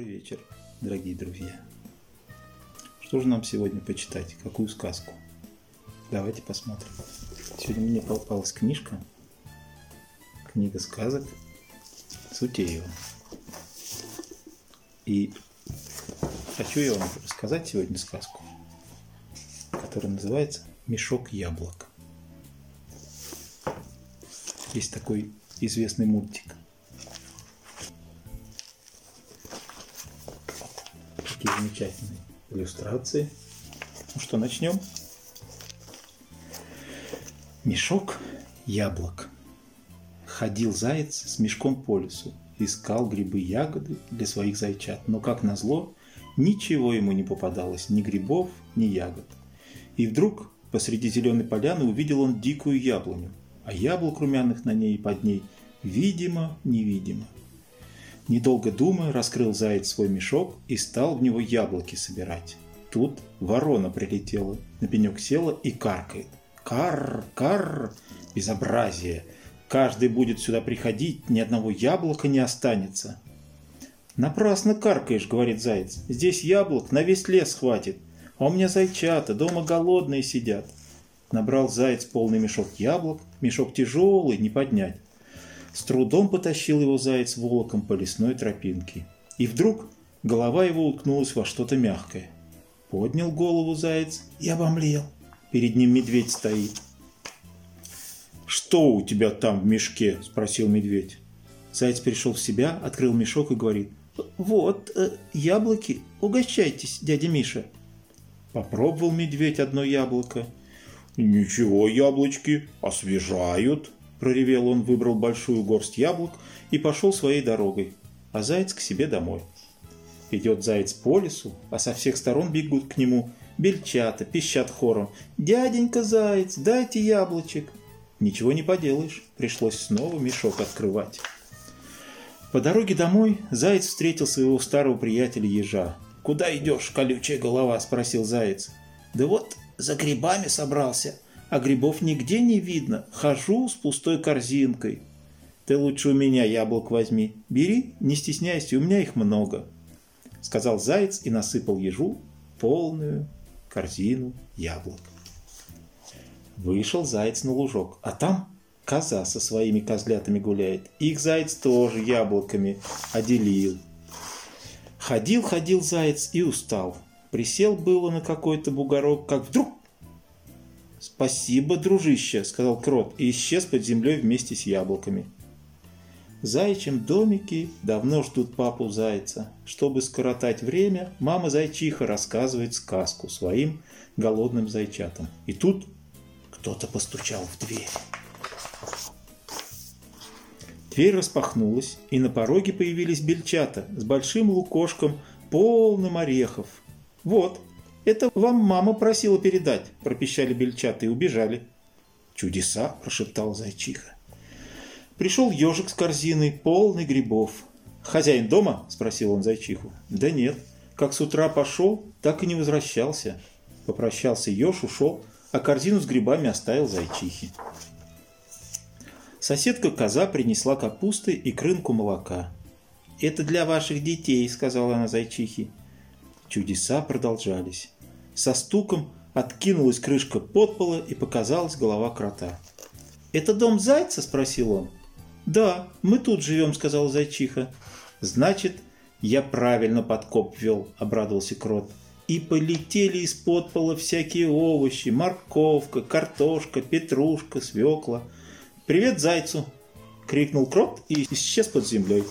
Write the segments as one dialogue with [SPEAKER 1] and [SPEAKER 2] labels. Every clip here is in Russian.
[SPEAKER 1] Добрый вечер, дорогие друзья. Что же нам сегодня почитать? Какую сказку? Давайте посмотрим. Сегодня мне попалась книжка. Книга сказок Сутеева. И хочу я вам рассказать сегодня сказку, которая называется «Мешок яблок». Есть такой известный мультик. Такие замечательные иллюстрации. Ну что, начнем? Мешок яблок. Ходил заяц с мешком по лесу, искал грибы ягоды для своих зайчат, но, как назло, ничего ему не попадалось, ни грибов, ни ягод. И вдруг посреди зеленой поляны увидел он дикую яблоню, а яблок румяных на ней и под ней видимо-невидимо. Недолго думая, раскрыл заяц свой мешок и стал в него яблоки собирать. Тут ворона прилетела, на пенек села и каркает. Кар, кар, безобразие. Каждый будет сюда приходить, ни одного яблока не останется. Напрасно каркаешь, говорит заяц. Здесь яблок на весь лес хватит. А у меня зайчата, дома голодные сидят. Набрал заяц полный мешок яблок, мешок тяжелый, не поднять. С трудом потащил его заяц волоком по лесной тропинке. И вдруг голова его уткнулась во что-то мягкое. Поднял голову заяц и обомлел. Перед ним медведь стоит. «Что у тебя там в мешке?» – спросил медведь. Заяц пришел в себя, открыл мешок и говорит. «Вот, э, яблоки, угощайтесь, дядя Миша». Попробовал медведь одно яблоко. «Ничего, яблочки, освежают», – проревел он, выбрал большую горсть яблок и пошел своей дорогой, а заяц к себе домой. Идет заяц по лесу, а со всех сторон бегут к нему бельчата, пищат хором. «Дяденька заяц, дайте яблочек!» Ничего не поделаешь, пришлось снова мешок открывать. По дороге домой заяц встретил своего старого приятеля ежа. «Куда идешь, колючая голова?» – спросил заяц. «Да вот за грибами собрался, а грибов нигде не видно. Хожу с пустой корзинкой». «Ты лучше у меня яблок возьми. Бери, не стесняйся, у меня их много». — сказал заяц и насыпал ежу полную корзину яблок. Вышел заяц на лужок, а там коза со своими козлятами гуляет. Их заяц тоже яблоками отделил. Ходил, ходил заяц и устал. Присел было на какой-то бугорок, как вдруг... «Спасибо, дружище», — сказал крот и исчез под землей вместе с яблоками. В заячьем домике давно ждут папу зайца. Чтобы скоротать время, мама зайчиха рассказывает сказку своим голодным зайчатам. И тут кто-то постучал в дверь. Дверь распахнулась, и на пороге появились бельчата с большим лукошком, полным орехов. «Вот, это вам мама просила передать», – пропищали бельчата и убежали. «Чудеса!» – прошептал зайчиха. Пришел ежик с корзиной, полный грибов. «Хозяин дома?» – спросил он зайчиху. «Да нет. Как с утра пошел, так и не возвращался». Попрощался еж, ушел, а корзину с грибами оставил зайчихе. Соседка коза принесла капусты и крынку молока. «Это для ваших детей», – сказала она зайчихе. Чудеса продолжались. Со стуком откинулась крышка подпола и показалась голова крота. «Это дом зайца?» – спросил он. «Да, мы тут живем», — сказала зайчиха. «Значит, я правильно подкоп вел», — обрадовался крот. И полетели из-под пола всякие овощи, морковка, картошка, петрушка, свекла. «Привет зайцу!» — крикнул крот и исчез под землей.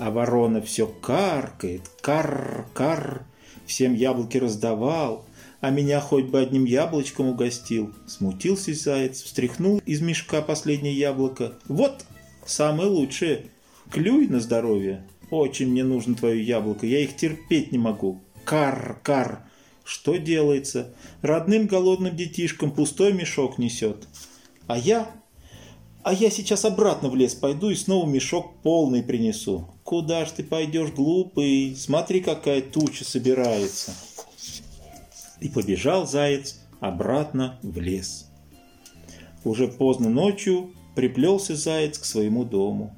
[SPEAKER 1] А ворона все каркает, кар-кар, всем яблоки раздавал, а меня хоть бы одним яблочком угостил. Смутился заяц, встряхнул из мешка последнее яблоко. Вот, самое лучшее. Клюй на здоровье. Очень мне нужно твое яблоко, я их терпеть не могу. Кар, кар. Что делается? Родным голодным детишкам пустой мешок несет. А я... А я сейчас обратно в лес пойду и снова мешок полный принесу. Куда ж ты пойдешь, глупый? Смотри, какая туча собирается и побежал заяц обратно в лес. Уже поздно ночью приплелся заяц к своему дому.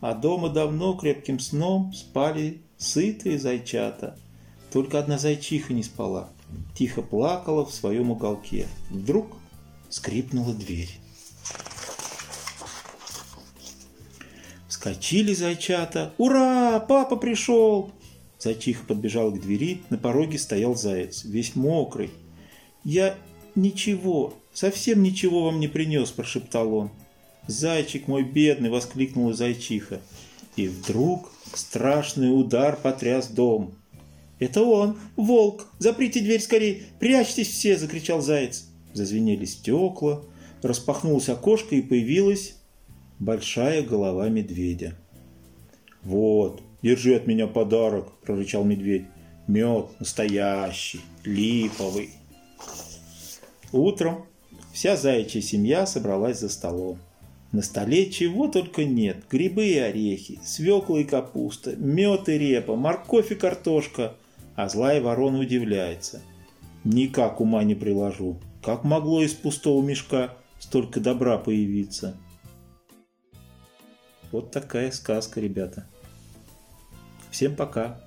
[SPEAKER 1] а дома давно крепким сном спали сытые зайчата. Только одна зайчиха не спала, тихо плакала в своем уголке. Вдруг скрипнула дверь. Вскочили зайчата. «Ура! Папа пришел!» Зайчиха подбежала к двери, на пороге стоял заяц, весь мокрый. «Я ничего, совсем ничего вам не принес», – прошептал он. «Зайчик мой бедный!» – воскликнула зайчиха. И вдруг страшный удар потряс дом. «Это он! Волк! Заприте дверь скорее! Прячьтесь все!» – закричал заяц. Зазвенели стекла, распахнулось окошко и появилась большая голова медведя. «Вот, держи от меня подарок!» – прорычал медведь. «Мед настоящий, липовый!» Утром вся заячья семья собралась за столом. На столе чего только нет. Грибы и орехи, свекла и капуста, мед и репа, морковь и картошка. А злая ворона удивляется. Никак ума не приложу. Как могло из пустого мешка столько добра появиться? Вот такая сказка, ребята. Всем пока.